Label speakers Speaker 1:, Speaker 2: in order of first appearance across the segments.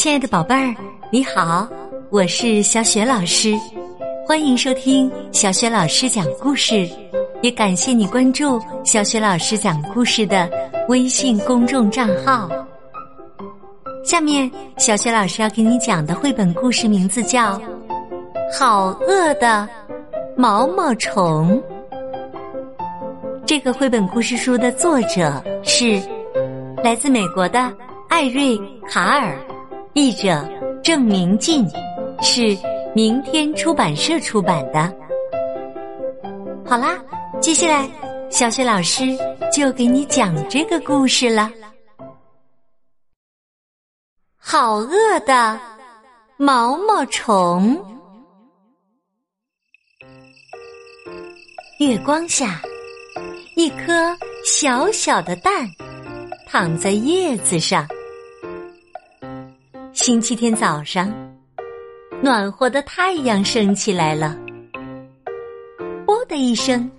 Speaker 1: 亲爱的宝贝儿，你好，我是小雪老师，欢迎收听小雪老师讲故事，也感谢你关注小雪老师讲故事的微信公众账号。下面，小雪老师要给你讲的绘本故事名字叫《好饿的毛毛虫》。这个绘本故事书的作者是来自美国的艾瑞卡尔。译者郑明进是明天出版社出版的。好啦，接下来小雪老师就给你讲这个故事了。好饿的毛毛虫，月光下，一颗小小的蛋躺在叶子上。星期天早上，暖和的太阳升起来了。啵的一声，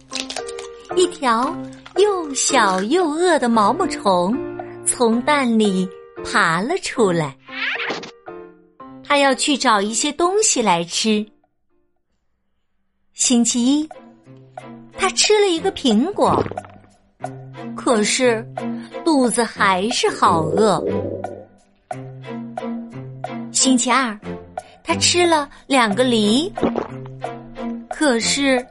Speaker 1: 一条又小又饿的毛毛虫从蛋里爬了出来。它要去找一些东西来吃。星期一，它吃了一个苹果，可是肚子还是好饿。星期二，他吃了两个梨，可是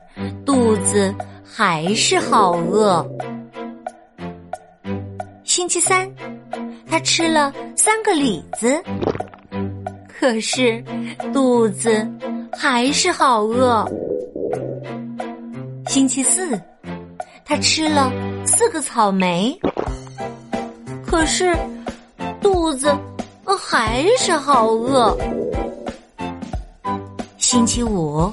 Speaker 1: 肚子还是好饿。星期三，他吃了三个李子，可是肚子还是好饿。星期四，他吃了四个草莓，可是肚子。还是好饿。星期五，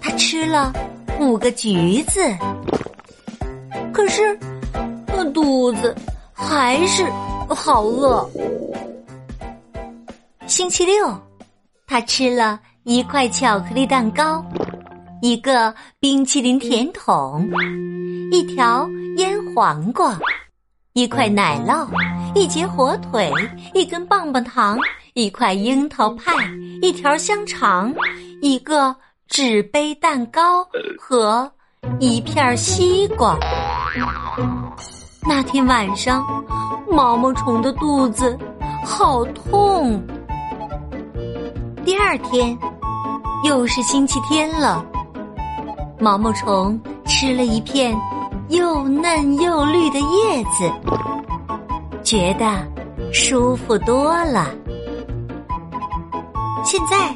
Speaker 1: 他吃了五个橘子，可是肚子还是好饿。星期六，他吃了一块巧克力蛋糕，一个冰淇淋甜筒，一条腌黄瓜。一块奶酪，一截火腿，一根棒棒糖，一块樱桃派，一条香肠，一个纸杯蛋糕和一片西瓜。那天晚上，毛毛虫的肚子好痛。第二天，又是星期天了，毛毛虫吃了一片。又嫩又绿的叶子，觉得舒服多了。现在，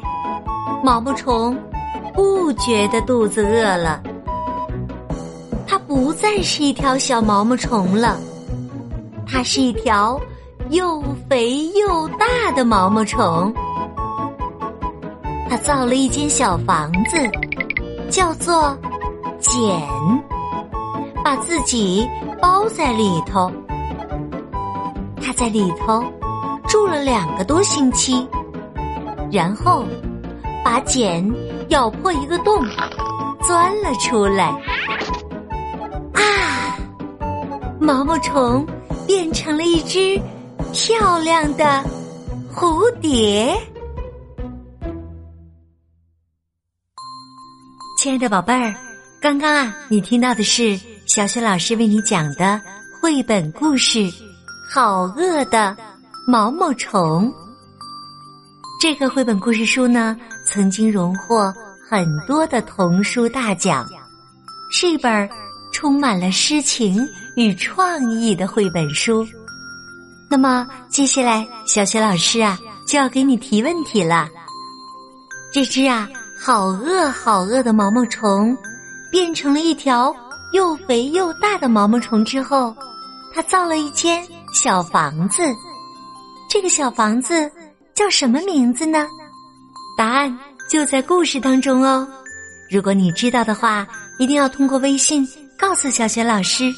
Speaker 1: 毛毛虫不觉得肚子饿了，它不再是一条小毛毛虫了，它是一条又肥又大的毛毛虫。它造了一间小房子，叫做“茧”。把自己包在里头，他在里头住了两个多星期，然后把茧咬破一个洞，钻了出来。啊！毛毛虫变成了一只漂亮的蝴蝶。亲爱的宝贝儿，刚刚啊，你听到的是。小雪老师为你讲的绘本故事《好饿的毛毛虫》。这个绘本故事书呢，曾经荣获很多的童书大奖，是一本充满了诗情与创意的绘本书。那么，接下来小雪老师啊，就要给你提问题了。这只啊，好饿好饿的毛毛虫，变成了一条。又肥又大的毛毛虫之后，它造了一间小房子。这个小房子叫什么名字呢？答案就在故事当中哦。如果你知道的话，一定要通过微信告诉小雪老师。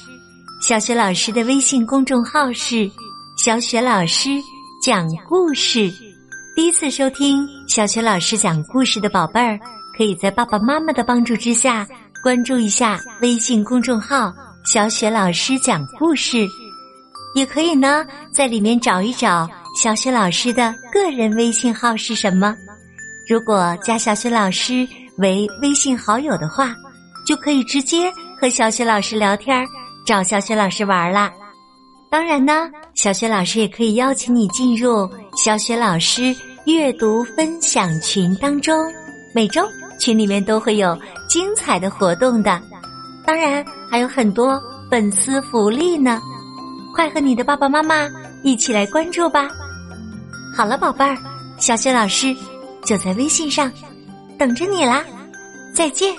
Speaker 1: 小雪老师的微信公众号是“小雪老师讲故事”。第一次收听小雪老师讲故事的宝贝儿，可以在爸爸妈妈的帮助之下。关注一下微信公众号“小雪老师讲故事”，也可以呢，在里面找一找小雪老师的个人微信号是什么。如果加小雪老师为微信好友的话，就可以直接和小雪老师聊天，找小雪老师玩啦。当然呢，小雪老师也可以邀请你进入小雪老师阅读分享群当中，每周群里面都会有精彩的活动的，当然还有很多粉丝福利呢。快和你的爸爸妈妈一起来关注吧！好了，宝贝儿，小雪老师就在微信上等着你啦，再见。